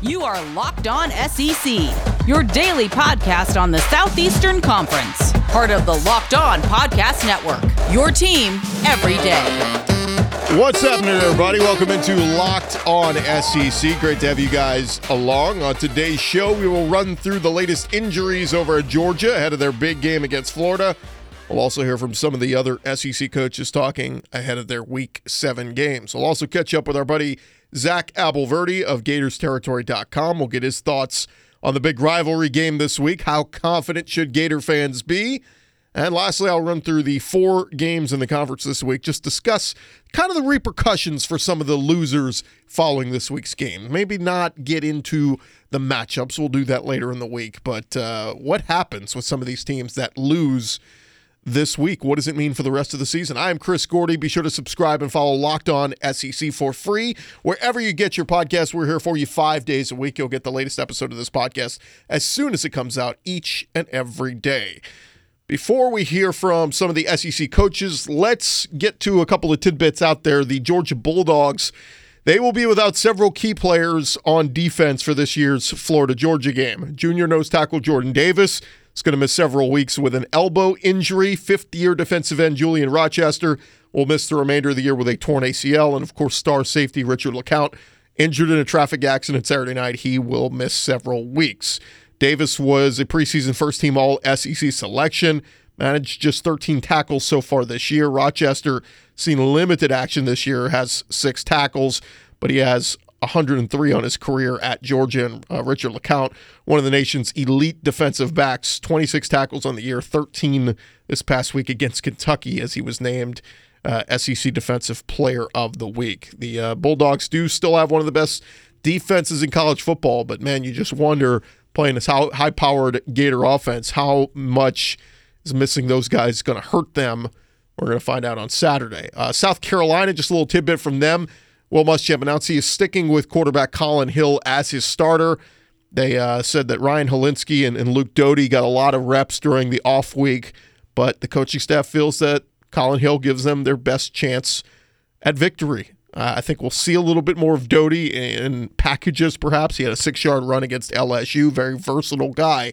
You are Locked On SEC, your daily podcast on the Southeastern Conference, part of the Locked On Podcast Network. Your team every day. What's happening, everybody? Welcome into Locked On SEC. Great to have you guys along. On today's show, we will run through the latest injuries over at Georgia ahead of their big game against Florida. We'll also hear from some of the other SEC coaches talking ahead of their Week 7 games. We'll also catch up with our buddy Zach Abolverdi of GatorsTerritory.com. We'll get his thoughts on the big rivalry game this week. How confident should Gator fans be? And lastly, I'll run through the four games in the conference this week, just discuss kind of the repercussions for some of the losers following this week's game. Maybe not get into the matchups, we'll do that later in the week, but uh, what happens with some of these teams that lose this week. What does it mean for the rest of the season? I am Chris Gordy. Be sure to subscribe and follow Locked On SEC for free. Wherever you get your podcast, we're here for you five days a week. You'll get the latest episode of this podcast as soon as it comes out each and every day. Before we hear from some of the SEC coaches, let's get to a couple of tidbits out there. The Georgia Bulldogs. They will be without several key players on defense for this year's Florida Georgia game. Junior nose tackle Jordan Davis is going to miss several weeks with an elbow injury. Fifth year defensive end Julian Rochester will miss the remainder of the year with a torn ACL. And of course, star safety Richard LeCounte, injured in a traffic accident Saturday night. He will miss several weeks. Davis was a preseason first team All SEC selection, managed just 13 tackles so far this year. Rochester seen limited action this year, has six tackles, but he has 103 on his career at Georgia. And uh, Richard LeCounte, one of the nation's elite defensive backs, 26 tackles on the year, 13 this past week against Kentucky as he was named uh, SEC Defensive Player of the Week. The uh, Bulldogs do still have one of the best defenses in college football, but man, you just wonder playing this high powered Gator offense, how much is missing those guys going to hurt them. We're going to find out on Saturday. Uh, South Carolina, just a little tidbit from them. Will Muschamp announced he is sticking with quarterback Collin Hill as his starter. They uh, said that Ryan Hilinski and, and Luke Doty got a lot of reps during the off week, but the coaching staff feels that Collin Hill gives them their best chance at victory. Uh, I think we'll see a little bit more of Doty in packages, perhaps. He had a six yard run against LSU, very versatile guy.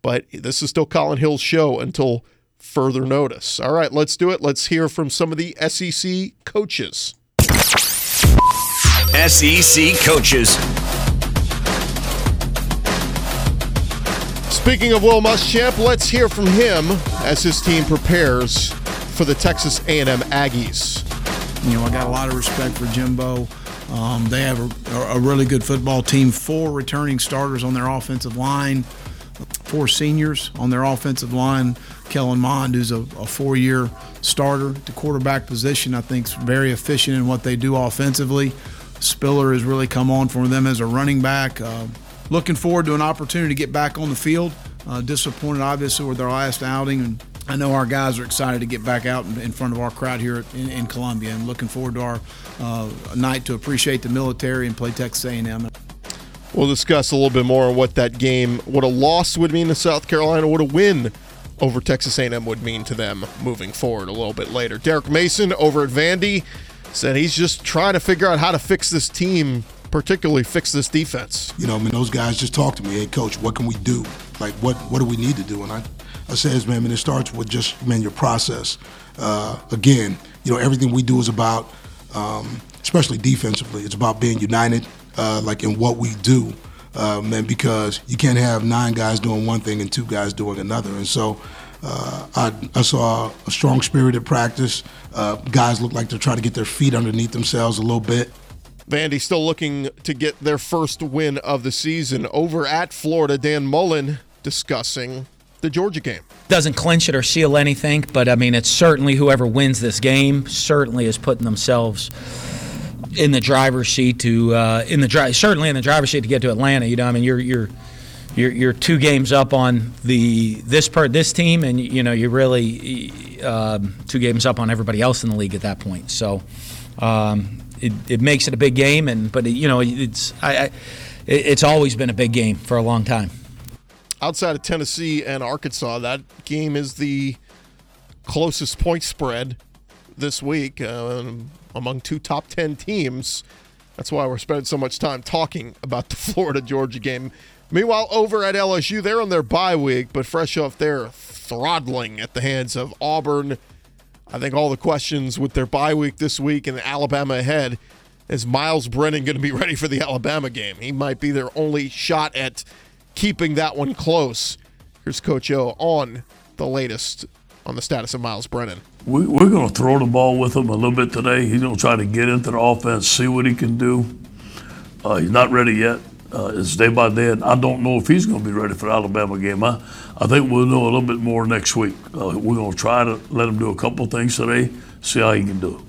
But this is still Collin Hill's show until further notice. All right, let's do it. Let's hear from some of the SEC coaches. SEC coaches. Speaking of Will Muschamp, let's hear from him as his team prepares for the Texas A&M Aggies. You know, I got a lot of respect for Jimbo. Um, they have a, a, really good football team. Four returning starters on their offensive line, four seniors on their offensive line. Kellen Mond, who's a, a four-year starter, the quarterback position, I think is very efficient in what they do offensively. Spiller has really come on for them as a running back. Uh, looking forward to an opportunity to get back on the field. Uh, disappointed, obviously, with their last outing, and I know our guys are excited to get back out in front of our crowd here in, in Columbia, and looking forward to our uh, night to appreciate the military and play Texas A&M. We'll discuss a little bit more on what that game, what a loss would mean to South Carolina, what a win over Texas A&M would mean to them moving forward a little bit later. Derek Mason over at Vandy said he's just trying to figure out how to fix this team, particularly fix this defense. You know, I mean, those guys just talk to me, hey, coach, what can we do? Like, what what do we need to do? And I, I says, man, I mean, it starts with just, man, your process. Uh, again, you know, everything we do is about, um, especially defensively, it's about being united, uh, like in what we do. Um, and because you can't have nine guys doing one thing and two guys doing another. And so uh, I, I, saw a strong spirited practice. Uh, guys look like they're trying to get their feet underneath themselves a little bit. Vandy still looking to get their first win of the season over at Florida. Dan Mullen discussing the Georgia game. Doesn't clinch it or seal anything, but I mean, it's certainly whoever wins this game certainly is putting themselves in the driver's seat to uh, in the drive certainly in the driver's seat to get to Atlanta. You know, I mean, you're you're you're, you're two games up on the this part this team, and you know you're really uh, two games up on everybody else in the league at that point. So um, it, it makes it a big game, and but it, you know it's I, I, it's always been a big game for a long time. Outside of Tennessee and Arkansas, that game is the closest point spread this week uh, among two top ten teams. That's why we're spending so much time talking about the Florida Georgia game. Meanwhile, over at LSU, they're on their bye week, but fresh off their throttling at the hands of Auburn. I think all the questions with their bye week this week and Alabama ahead is Myles Brennan going to be ready for the Alabama game? He might be their only shot at keeping that one close. Here's Coach O on the latest on the status of Myles Brennan. We, are going to throw the ball with him a little bit today. He's going to try to get into the offense, see what he can do. Uh, he's not ready yet. Uh, it's day by day, and I don't know if he's going to be ready for the Alabama game. I, I think we'll know a little bit more next week. Uh, we're going to try to let him do a couple things today, see how he can do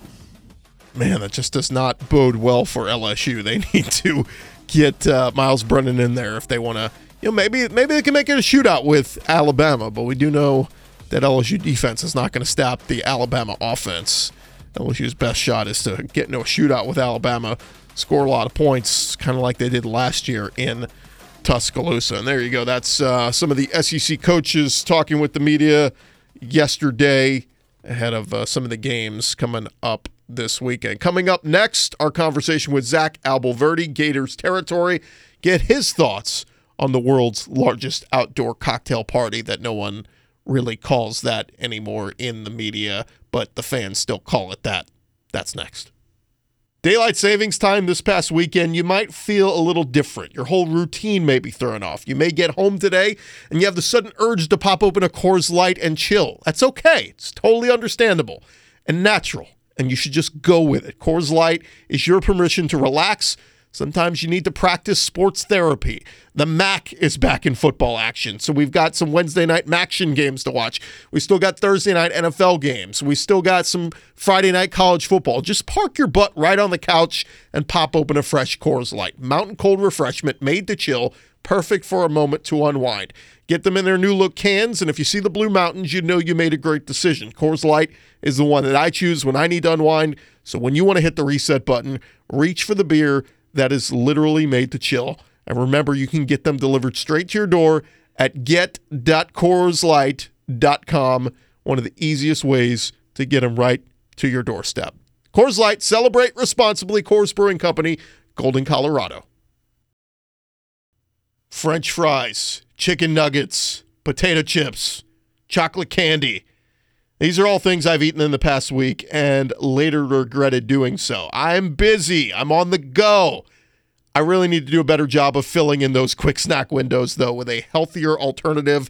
Man, that just does not bode well for LSU. They need to get uh, Myles Brennan in there if they want to. You know, maybe maybe they can make it a shootout with Alabama, but we do know that LSU defense is not going to stop the Alabama offense. LSU's best shot is to get into a shootout with Alabama, score a lot of points, kind of like they did last year in Tuscaloosa. And there you go. That's uh, some of the SEC coaches talking with the media yesterday ahead of uh, some of the games coming up this weekend. Coming up next, our conversation with Zach Abolverdi, Gators territory. Get his thoughts on the world's largest outdoor cocktail party that no one really calls that anymore in the media, but the fans still call it that. That's next. Daylight savings time this past weekend, you might feel a little different. Your whole routine may be thrown off. You may get home today and you have the sudden urge to pop open a Coors Light and chill. That's okay. It's totally understandable and natural, and you should just go with it. Coors Light is your permission to relax Sometimes you need to practice sports therapy. The MAC is back in football action. So we've got some Wednesday night MACtion games to watch. We still got Thursday night NFL games. We still got some Friday night college football. Just park your butt right on the couch and pop open a fresh Coors Light. Mountain cold refreshment made to chill, perfect for a moment to unwind. Get them in their new look cans, and if you see the Blue Mountains, you know you made a great decision. Coors Light is the one that I choose when I need to unwind. So when you want to hit the reset button, reach for the beer that is literally made to chill. And remember, you can get them delivered straight to your door at get.coorslight.com, one of the easiest ways to get them right to your doorstep. Coors Light, celebrate responsibly. Coors Brewing Company, Golden, Colorado. French fries, chicken nuggets, potato chips, chocolate candy. These are all things I've eaten in the past week and later regretted doing so. I'm busy. I'm on the go. I really need to do a better job of filling in those quick snack windows, though, with a healthier alternative.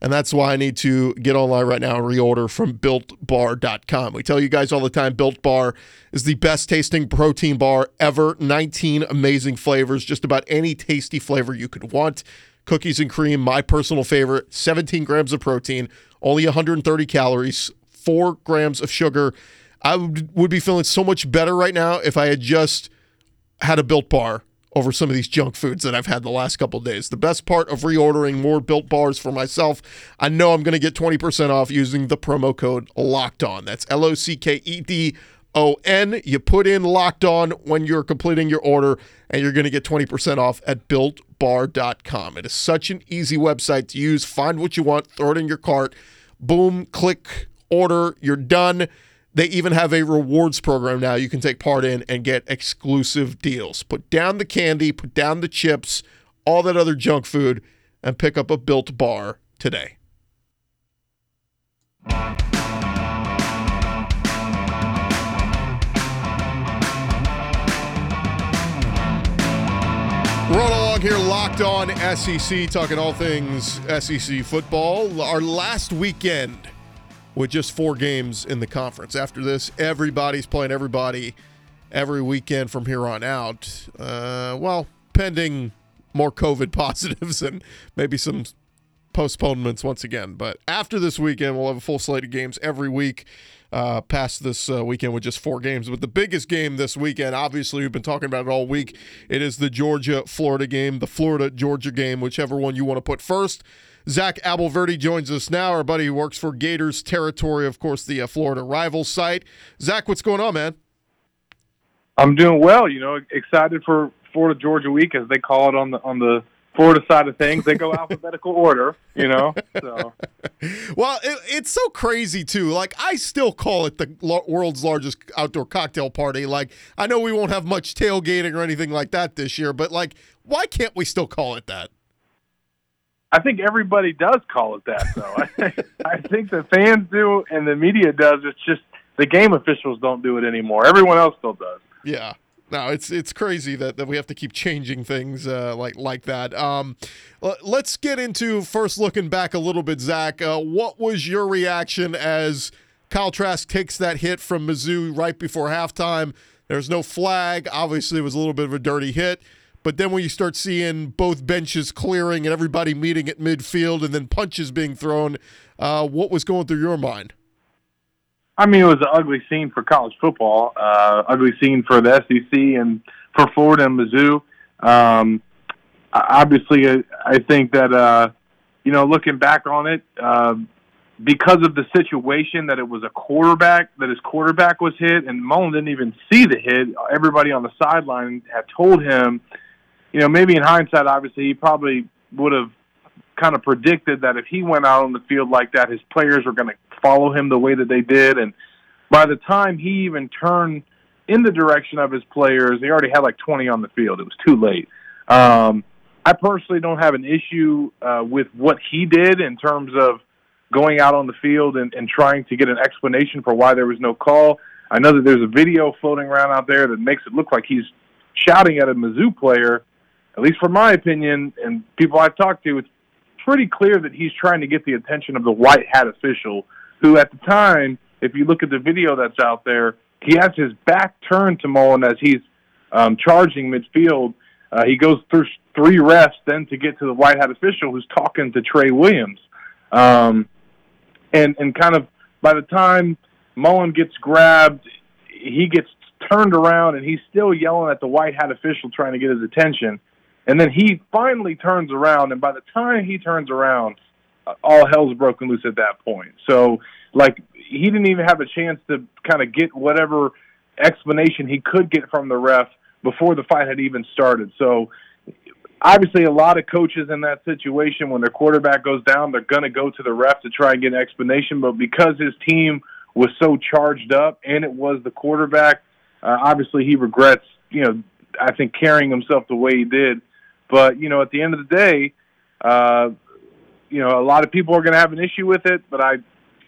And that's why I need to get online right now and reorder from builtbar.com. We tell you guys all the time Built Bar is the best tasting protein bar ever. 19 amazing flavors, just about any tasty flavor you could want. Cookies and cream, my personal favorite, 17 grams of protein, only 130 calories, four grams of sugar. I would be feeling so much better right now if I had just had a built bar over some of these junk foods that I've had the last couple days. The best part of reordering more built bars for myself, I know I'm going to get 20% off using the promo code locked on. That's L O C K E D O N. You put in locked on when you're completing your order, and you're going to get 20% off at builtbar.com. It is such an easy website to use. Find what you want, throw it in your cart, boom, click, order, you're done. They even have a rewards program now you can take part in and get exclusive deals. Put down the candy, put down the chips, all that other junk food, and pick up a built bar today. Roll along here, locked on SEC, talking all things SEC football. Our last weekend with just four games in the conference. After this, everybody's playing everybody every weekend from here on out. Uh, well, pending more COVID positives and maybe some postponements once again. But after this weekend, we'll have a full slate of games every week uh, past this uh, weekend with just four games. But the biggest game this weekend, obviously, we've been talking about it all week. It is the Georgia Florida game, the Florida Georgia game, whichever one you want to put first. Zach Abolverdi joins us now, our buddy who works for Gators Territory, of course, the uh, Florida rival site. Zach, what's going on, man? I'm doing well. You know, excited for Florida Georgia week as they call it on the on the Florida side of things, they go alphabetical order, you know. So, well, it, it's so crazy too. Like I still call it the world's largest outdoor cocktail party. Like I know we won't have much tailgating or anything like that this year, but like, why can't we still call it that? I think everybody does call it that, though. I think the fans do and the media does. It's just the game officials don't do it anymore. Everyone else still does. Yeah. No, it's it's crazy that, that we have to keep changing things uh, like like that. Um, let's get into first looking back a little bit, Zach. Uh, what was your reaction as Kyle Trask takes that hit from Mizzou right before halftime? There's no flag. Obviously, it was a little bit of a dirty hit. But then when you start seeing both benches clearing and everybody meeting at midfield and then punches being thrown, uh, what was going through your mind? I mean, it was an ugly scene for college football, uh, ugly scene for the SEC and for Florida and Mizzou. Um, obviously, I, I think that uh, you know, looking back on it, uh, because of the situation that it was a quarterback that his quarterback was hit, and Mullen didn't even see the hit. Everybody on the sideline had told him, you know, maybe in hindsight, obviously, he probably would have kind of predicted that if he went out on the field like that, his players were going to follow him the way that they did. And by the time he even turned in the direction of his players, he already had like 20 on the field. It was too late. Um, I personally don't have an issue uh, with what he did in terms of going out on the field and, and trying to get an explanation for why there was no call. I know that there's a video floating around out there that makes it look like he's shouting at a Mizzou player. At least from my opinion, and people I've talked to, it's pretty clear that he's trying to get the attention of the white hat official who at the time, if you look at the video that's out there, he has his back turned to Mullen as he's um, charging midfield. Uh, he goes through three refs then to get to the white hat official who's talking to Trey Williams. Um, and, and kind of by the time Mullen gets grabbed, he gets turned around and he's still yelling at the white hat official trying to get his attention. And then he finally turns around, and by the time he turns around, all hell's broken loose at that point. So, like, he didn't even have a chance to kind of get whatever explanation he could get from the ref before the fight had even started. So, obviously, a lot of coaches in that situation, when their quarterback goes down, they're going to go to the ref to try and get an explanation. But because his team was so charged up and it was the quarterback, uh, obviously, he regrets, you know, I think carrying himself the way he did. But, you know, at the end of the day, uh, you know, a lot of people are going to have an issue with it, but I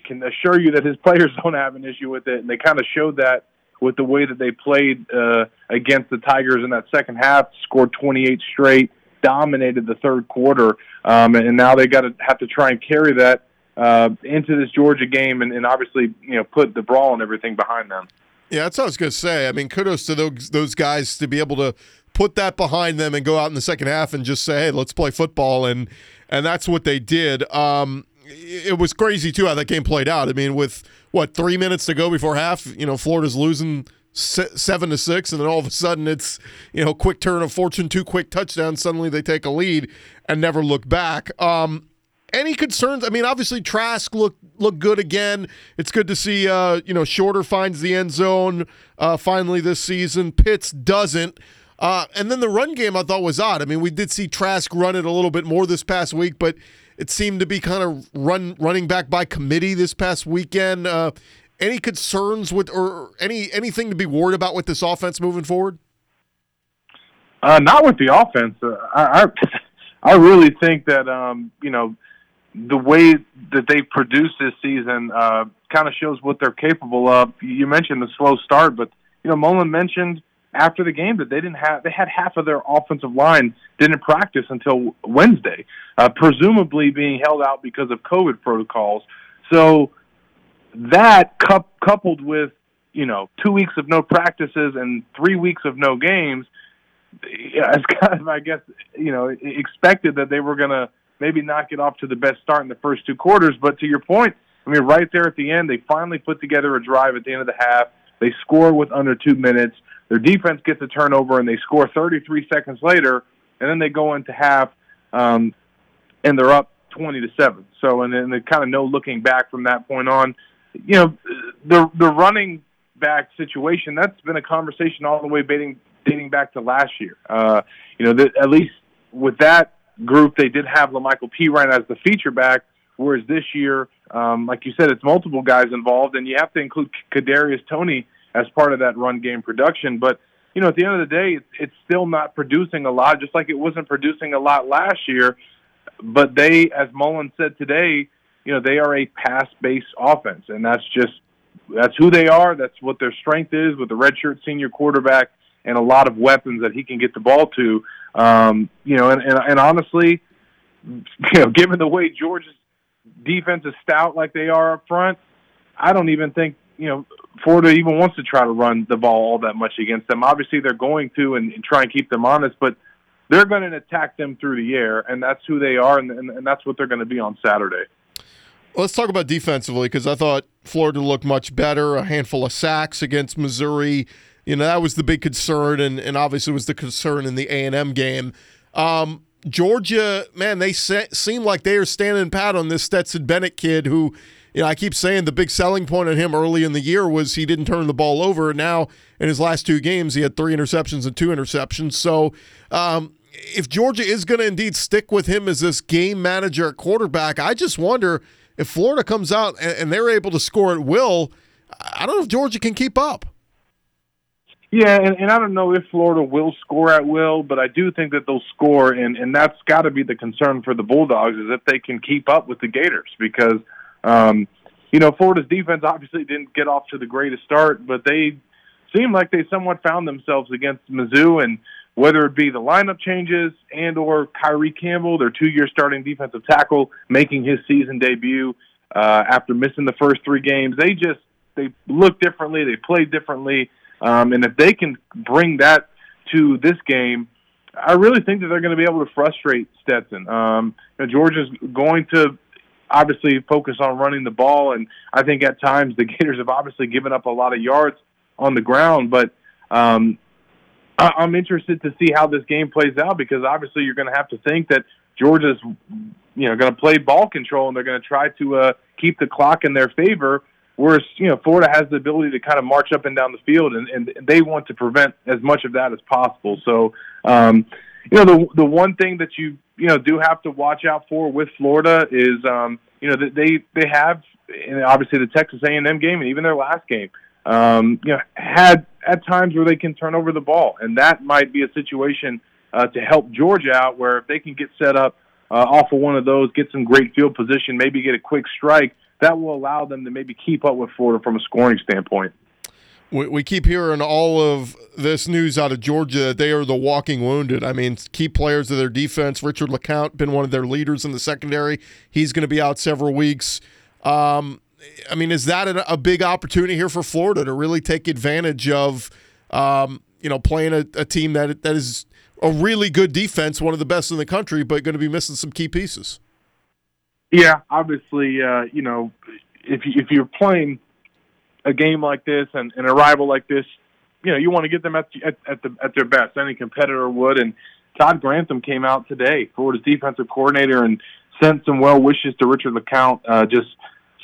can assure you that his players don't have an issue with it, and they kind of showed that with the way that they played uh, against the Tigers in that second half, scored 28 straight, dominated the third quarter, um, and now they got to have to try and carry that uh, into this Georgia game, and, and obviously, you know, put the brawl and everything behind them. Yeah, that's what I was going to say. I mean, kudos to those those guys to be able to put that behind them and go out in the second half and just say, "Hey, let's play football." And and that's what they did. Um, it was crazy too how that game played out. I mean, with what three minutes to go before half, you know, Florida's losing seven to six, and then all of a sudden it's you know quick turn of fortune, two quick touchdowns. Suddenly they take a lead and never look back. Um, any concerns? I mean, obviously Trask look look good again. It's good to see. Uh, you know, Shorter finds the end zone uh, finally this season. Pitts doesn't. Uh, and then the run game I thought was odd. I mean, we did see Trask run it a little bit more this past week, but it seemed to be kind of run running back by committee this past weekend. Uh, any concerns with or any anything to be worried about with this offense moving forward? Uh, not with the offense. Uh, I, I, I really think that um, you know the way that they produced this season uh, kind of shows what they're capable of. You mentioned the slow start, but you know Mullen mentioned after the game that they didn't have they had half of their offensive line didn't practice until Wednesday, uh, presumably being held out because of COVID protocols. So that cu- coupled with you know two weeks of no practices and three weeks of no games, it's kind of I guess you know expected that they were going to maybe not get off to the best start in the first two quarters. But to your point, I mean, right there at the end, they finally put together a drive at the end of the half. They score with under two minutes. Their defense gets a turnover and they score 33 seconds later, and then they go into half um, and they're up 20 to seven. So and then they kind of no looking back from that point on. You know, the the running back situation that's been a conversation all the way dating dating back to last year. Uh, you know, that at least with that group they did have Lamical Perine as the feature back, whereas this year, um, like you said, it's multiple guys involved, and you have to include Kadarius Toney as part of that run game production. But you know, at the end of the day, it's, it's still not producing a lot, just like it wasn't producing a lot last year. But they, as Mullen said today, you know, they are a pass-based offense, and that's just that's who they are. That's what their strength is with the redshirt senior quarterback and a lot of weapons that he can get the ball to. Um, you know, and, and, and honestly, you know, given the way Georgia's defense is stout like they are up front, I don't even think you know Florida even wants to try to run the ball all that much against them. Obviously, they're going to and, and try and keep them honest, but they're going to attack them through the air, and that's who they are, and, and, and that's what they're going to be on Saturday. Let's talk about defensively because I thought Florida looked much better. A handful of sacks against Missouri. You know that was the big concern, and, and obviously was the concern in the A and M game. Um, Georgia, man, they se- seem like they are standing pat on this Stetson Bennett kid who you know, I keep saying the big selling point on him early in the year was he didn't turn the ball over. Now, in his last two games, he had three interceptions and two interceptions. So, um, if Georgia is going to indeed stick with him as this game manager at quarterback, I just wonder if Florida comes out and, and they're able to score at will. I don't know if Georgia can keep up. Yeah, and, and I don't know if Florida will score at will, but I do think that they'll score, and, and that's got to be the concern for the Bulldogs is if they can keep up with the Gators because – um, you know, Florida's defense obviously didn't get off to the greatest start, but they seemed like they somewhat found themselves against Mizzou, and whether it be the lineup changes and or Kyree Campbell, their two-year starting defensive tackle, making his season debut uh, after missing the first three games, they just they look differently, they play differently, um, and if they can bring that to this game, I really think that they're going to be able to frustrate Stetson. Um, you know, Georgia's going to obviously focus on running the ball. And I think at times the Gators have obviously given up a lot of yards on the ground. But um, I- I'm interested to see how this game plays out because obviously you're going to have to think that Georgia's you know going to play ball control and they're going to try to uh, keep the clock in their favor. Whereas you know Florida has the ability to kind of march up and down the field, and, and they want to prevent as much of that as possible. So, um, you know, the the one thing that you you know do have to watch out for with Florida is um, you know they they have and obviously the Texas A&M game and even their last game um, you know had at times where they can turn over the ball. And that might be a situation uh, to help Georgia out where if they can get set up uh, off of one of those, get some great field position, maybe get a quick strike, that will allow them to maybe keep up with Florida from a scoring standpoint we, we keep hearing all of this news out of Georgia. That they are the walking wounded. I mean, key players of their defense. Richard LeCounte been one of their leaders in the secondary. He's going to be out several weeks. Um, I mean, is that a, a, big opportunity here for Florida to really take advantage of, um, you know, playing a, a team that that is a really good defense, one of the best in the country, but going to be missing some key pieces? Yeah, obviously, uh, you know, if if you're playing a game like this and and a rival like this, you know, you want to get them at, at, at the at their best. Any competitor would. And Todd Grantham came out today, Florida's defensive coordinator, and sent some well wishes to Richard LeCounte, uh, just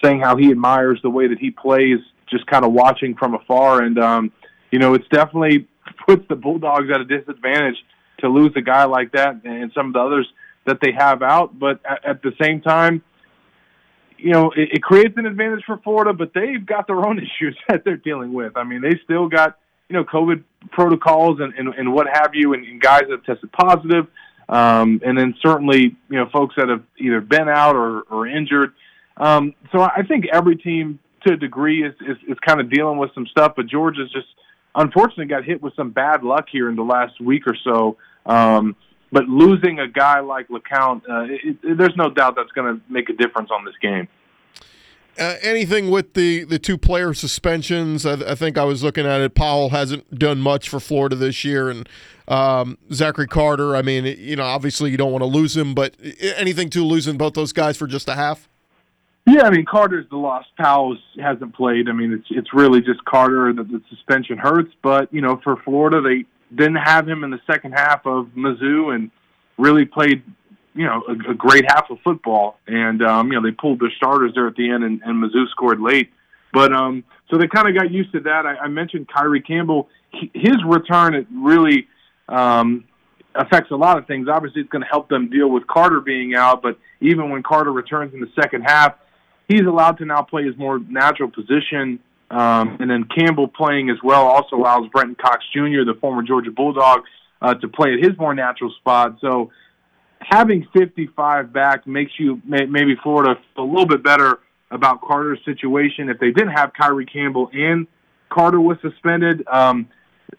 saying how he admires the way that he plays, just kind of watching from afar. And um, you know, it's definitely puts the Bulldogs at a disadvantage to lose a guy like that and some of the others that they have out. But at, at the same time, you know, it, it creates an advantage for Florida, but they've got their own issues that they're dealing with. I mean, they still got you know COVID protocols and and, and what have you, and, and guys that have tested positive, um, and then certainly you know folks that have either been out or, or injured. Um, so I think every team to a degree is, is is kind of dealing with some stuff, but Georgia's just unfortunately got hit with some bad luck here in the last week or so. Um, but losing a guy like LeCounte, uh, it, it, there's no doubt that's going to make a difference on this game. Uh, anything with the, the two player suspensions? I, I, think I was looking at it. Powell hasn't done much for Florida this year, and um, Zachary Carter. I mean, you know, obviously you don't want to lose him, but anything to losing both those guys for just a half? Yeah, I mean Carter's the loss. Powell hasn't played. I mean, it's it's really just Carter that the suspension hurts. But you know, for Florida, they didn't have him in the second half of Mizzou and really played, you know, a, a great half of football. And um, you know, they pulled their starters there at the end, and, and Mizzou scored late. But um, so they kind of got used to that. I, I mentioned Kyree Campbell. He, his return, it really, um, affects a lot of things. Obviously, it's going to help them deal with Carter being out, but even when Carter returns in the second half, he's allowed to now play his more natural position. Um, and then Campbell playing as well also allows Brenton Cox Jr., the former Georgia Bulldog, uh, to play at his more natural spot. So having 55 back makes you may, maybe Florida a little bit better about Carter's situation. If they didn't have Kyree Campbell and Carter was suspended, um,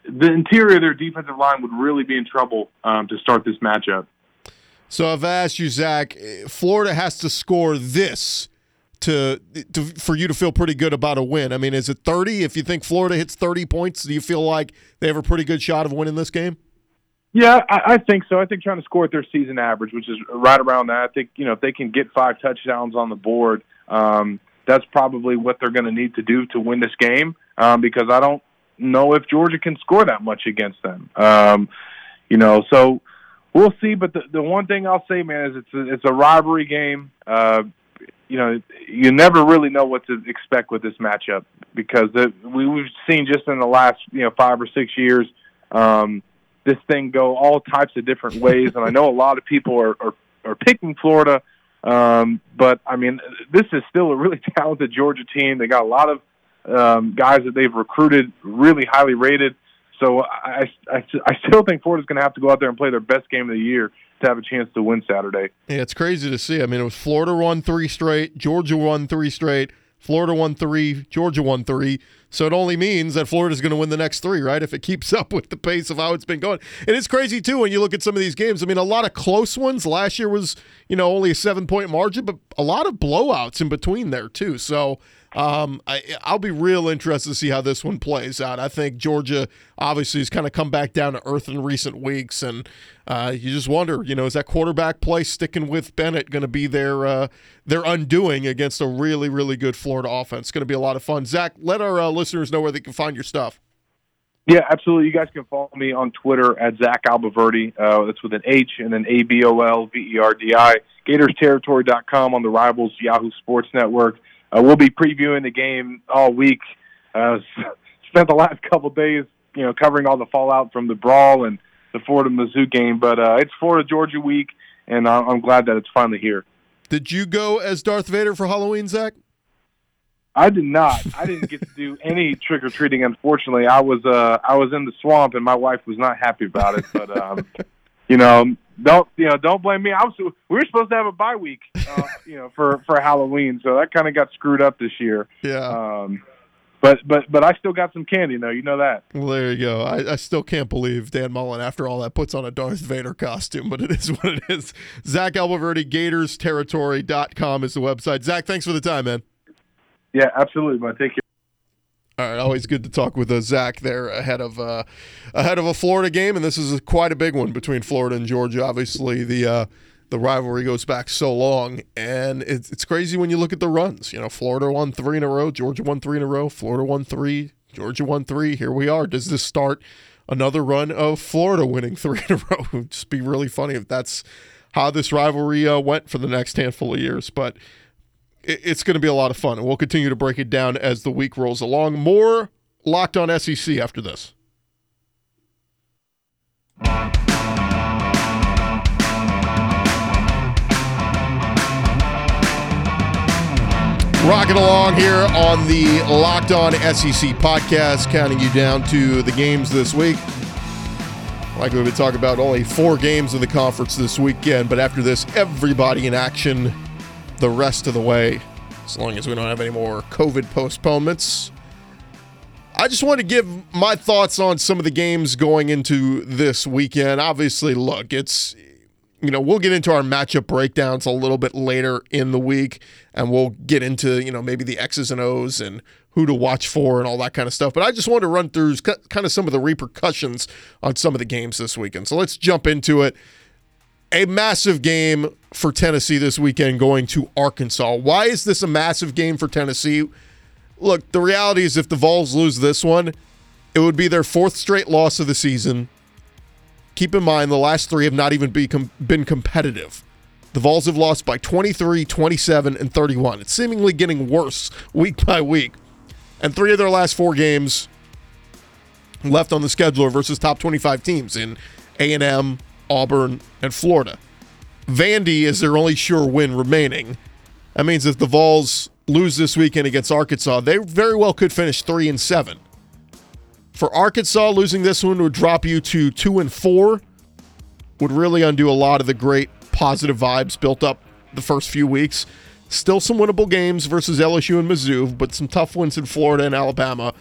the interior of their defensive line would really be in trouble um, to start this matchup. So I've asked you, Zach. Florida has to score this to, to for you to feel pretty good about a win. I mean, is it 30? If you think Florida hits 30 points, do you feel like they have a pretty good shot of winning this game? Yeah, I, I think so. I think trying to score at their season average, which is right around that. I think you know if they can get five touchdowns on the board, um, that's probably what they're going to need to do to win this game. Um, because I don't know if Georgia can score that much against them. Um, you know, so we'll see. But the the one thing I'll say, man, is it's a, it's a rivalry game. Uh, you know, you never really know what to expect with this matchup because we, we've seen just in the last you know five or six years um, this thing go all types of different ways. and I know a lot of people are are, are picking Florida. Um, but I mean, this is still a really talented Georgia team. They got a lot of um, guys that they've recruited, really highly rated. So I, I, I still think Florida's going to have to go out there and play their best game of the year to have a chance to win Saturday. Yeah, it's crazy to see. I mean, it was Florida won three straight, Georgia won three straight, Florida won three, Georgia won three. So it only means that Florida's going to win the next three, right? If it keeps up with the pace of how it's been going. And it's crazy, too, when you look at some of these games. I mean, a lot of close ones. Last year was, you know, only a seven point margin, but a lot of blowouts in between there, too. So um, I, will be real interested to see how this one plays out. I think Georgia obviously has kind of come back down to earth in recent weeks, and uh, you just wonder, you know, is that quarterback play sticking with Bennett going to be their uh, their undoing against a really really good Florida offense? It's going to be a lot of fun. Zach, let our uh, listeners know where they can find your stuff. Yeah, absolutely. You guys can follow me on Twitter at Zach Abolverdi. Uh, that's with an H and then A B O L V E R D I. GatorsTerritory.com on the Rivals Yahoo Sports Network. Uh, we'll be previewing the game all week. Uh, spent the last couple days, you know, covering all the fallout from the brawl and the Florida Mizzou game. But uh, it's Florida Georgia week, and I'm glad that it's finally here. Did you go as Darth Vader for Halloween, Zach? I did not. I didn't get to do any trick or treating. Unfortunately, I was uh, I was in the swamp, and my wife was not happy about it. But um, you know, don't you know? Don't blame me. I was we were supposed to have a bye week, uh, you know, for for Halloween, so that kind of got screwed up this year. Yeah. Um, but but but I still got some candy though. You know that. Well, there you go. I, I still can't believe Dan Mullen, after all that, puts on a Darth Vader costume, but it is what it is. Zach Abolverdi, GatorsTerritory.com is the website. Zach, thanks for the time, man. Yeah, absolutely, man. Take care. All right, always good to talk with uh, Zach there ahead of uh, ahead of a Florida game, and this is a, quite a big one between Florida and Georgia. Obviously, the uh, the rivalry goes back so long, and it's, it's crazy when you look at the runs. You know, Florida won three in a row, Georgia won three in a row, Florida won three, Georgia won three. Here we are. Does this start another run of Florida winning three in a row? It would just be really funny if that's how this rivalry uh, went for the next handful of years, but it's going to be a lot of fun. And we'll continue to break it down as the week rolls along. More locked on SEC after this. Rocking along here on the Locked On SEC podcast, counting you down to the games this week. Like we've been talking about, only four games of the conference this weekend, but after this, everybody in action the rest of the way, as long as we don't have any more COVID postponements. I just want to give my thoughts on some of the games going into this weekend. Obviously, look, it's you know, we'll get into our matchup breakdowns a little bit later in the week and we'll get into, you know, maybe the X's and O's and who to watch for and all that kind of stuff. But I just want to run through kind of some of the repercussions on some of the games this weekend. So let's jump into it a massive game for Tennessee this weekend going to Arkansas. Why is this a massive game for Tennessee? Look, the reality is if the Vols lose this one, it would be their fourth straight loss of the season. Keep in mind, the last three have not even be com- been competitive. The Vols have lost by 23, 27, and 31. It's seemingly getting worse week by week. And three of their last four games left on the schedule versus top 25 teams in A&M, Auburn, and Florida. Vandy is their only sure win remaining. That means if the Vols lose this weekend against Arkansas, they very well could finish three and seven. For Arkansas, losing this one would drop you to two and four, would really undo a lot of the great positive vibes built up the first few weeks. Still some winnable games versus LSU and Mizzou, but some tough wins in Florida and Alabama.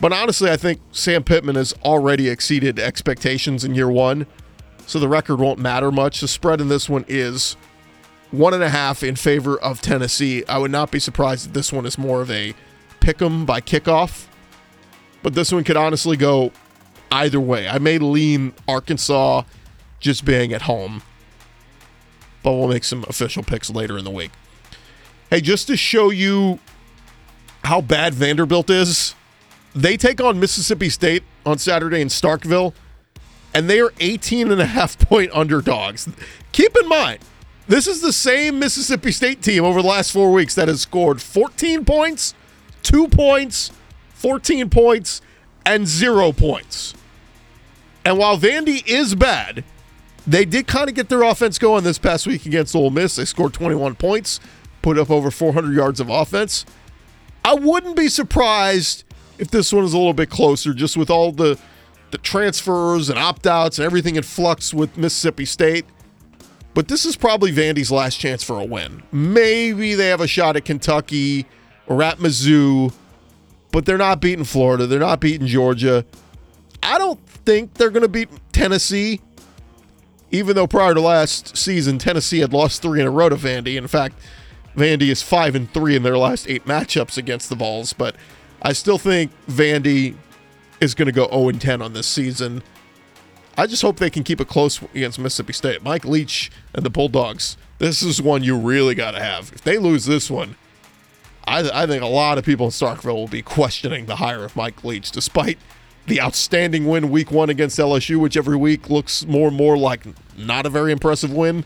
But honestly, I think Sam Pittman has already exceeded expectations in year one, so the record won't matter much. The spread in this one is one and a half in favor of Tennessee. I would not be surprised if this one is more of a pick 'em by kickoff, but this one could honestly go either way. I may lean Arkansas just being at home, but we'll make some official picks later in the week. Hey, just to show you how bad Vanderbilt is, they take on Mississippi State on Saturday in Starkville, and they are 18 and a half point underdogs. Keep in mind, this is the same Mississippi State team over the last four weeks that has scored 14 points, two points, 14 points, and zero points. And while Vandy is bad, they did kind of get their offense going this past week against Ole Miss. They scored 21 points put up over 400 yards of offense. I wouldn't be surprised if this one is a little bit closer, just with all the the transfers and opt outs and everything in flux with Mississippi State. But this is probably Vandy's last chance for a win. Maybe they have a shot at Kentucky or at Mizzou, but they're not beating Florida. They're not beating Georgia. I don't think they're going to beat Tennessee, even though prior to last season, Tennessee had lost three in a row to Vandy. In fact, Vandy is five and three in their last eight matchups against the Vols, but I still think Vandy is going to go 0 and 10 on this season. I just hope they can keep it close against Mississippi State. Mike Leach and the Bulldogs. This is one you really got to have. If they lose this one, I, I think a lot of people in Starkville will be questioning the hire of Mike Leach, despite the outstanding win week one against LSU, which every week looks more and more like not a very impressive win.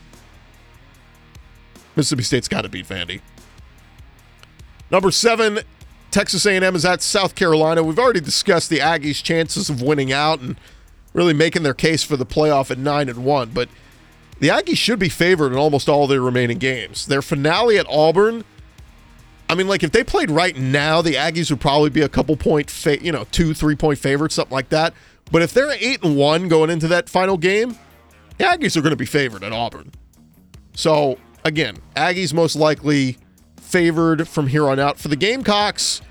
Mississippi State's got to beat Vandy. Number seven, Texas A&M is at South Carolina. We've already discussed the Aggies' chances of winning out and really making their case for the playoff at nine and one, but the Aggies should be favored in almost all their remaining games. Their finale at Auburn. I mean, like if they played right now, the Aggies would probably be a couple point, fa- you know, two, three point favorites, something like that. But if they're eight and one going into that final game, the Aggies are going to be favored at Auburn. So again, Aggies most likely favored from here on out. For the Gamecocks,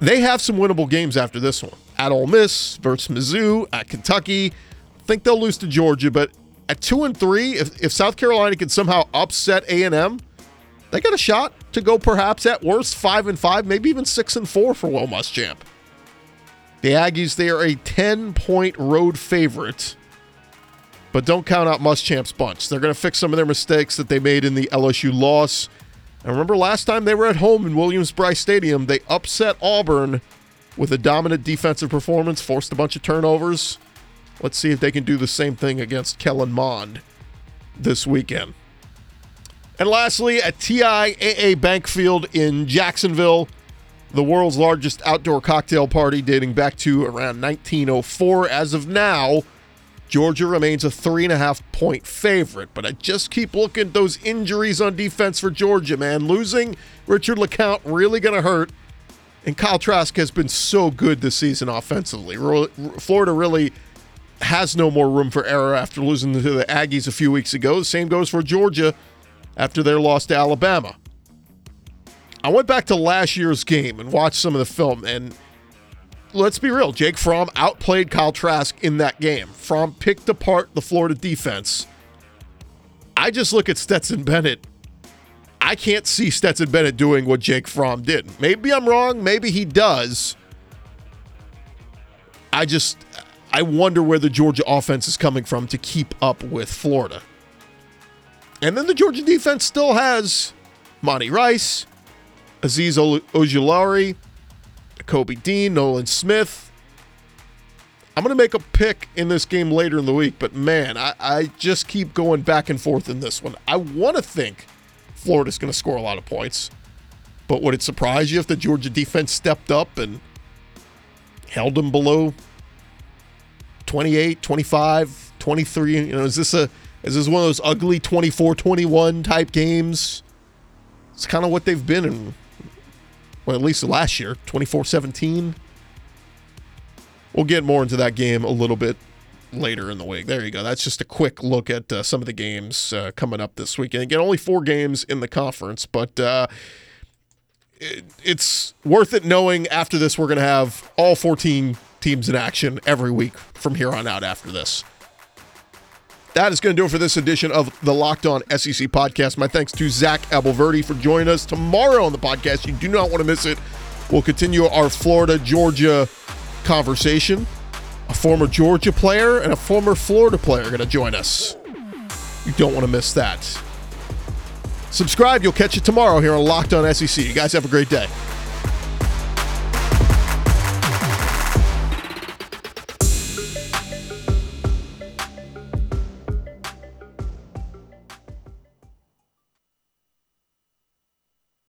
they have some winnable games after this one. At Ole Miss versus Mizzou, at Kentucky. I think they'll lose to Georgia, but at two and three, if, if South Carolina can somehow upset A&M, they got a shot to go perhaps at worst five and five, maybe even six and four for Will Muschamp. The Aggies, they are a 10 point road favorite but don't count out Muschamp's bunch. They're going to fix some of their mistakes that they made in the LSU loss. And remember last time they were at home in Williams-Brice Stadium, they upset Auburn with a dominant defensive performance, forced a bunch of turnovers. Let's see if they can do the same thing against Kellen Mond this weekend. And lastly, at TIAA Bank Field in Jacksonville, the world's largest outdoor cocktail party dating back to around 1904. As of now, Georgia remains a three and a half point favorite, but I just keep looking at those injuries on defense for Georgia, man. Losing Richard LeCounte really going to hurt. And Kyle Trask has been so good this season offensively. Florida really has no more room for error after losing to the Aggies a few weeks ago. The same goes for Georgia after their loss to Alabama. I went back to last year's game and watched some of the film, and let's be real. Jake Fromm outplayed Kyle Trask in that game. Fromm picked apart the Florida defense. I just look at Stetson Bennett. I can't see Stetson Bennett doing what Jake Fromm did. Maybe I'm wrong. Maybe he does. I just, I wonder where the Georgia offense is coming from to keep up with Florida. And then the Georgia defense still has Monty Rice, Azeez Ojulari, Kobe Dean, Nolan Smith. I'm going to make a pick in this game later in the week, but man, I, I just keep going back and forth in this one. I want to think Florida's going to score a lot of points, but would it surprise you if the Georgia defense stepped up and held them below 28, 25, 23. You know, is this a is this one of those ugly 24-21 type games? It's kind of what they've been in. Well, at least last year, 24-17. We'll get more into that game a little bit later in the week. There you go. That's just a quick look at uh, some of the games uh, coming up this weekend. Again, only four games in the conference, but uh, it, it's worth it knowing after this we're going to have all 14 teams in action every week from here on out after this. That is going to do it for this edition of the Locked On SEC podcast. My thanks to Zach Abolverdi for joining us tomorrow on the podcast. You do not want to miss it. We'll continue our Florida Georgia conversation. A former Georgia player and a former Florida player are going to join us. You don't want to miss that. Subscribe. You'll catch it tomorrow here on Locked On SEC. You guys have a great day.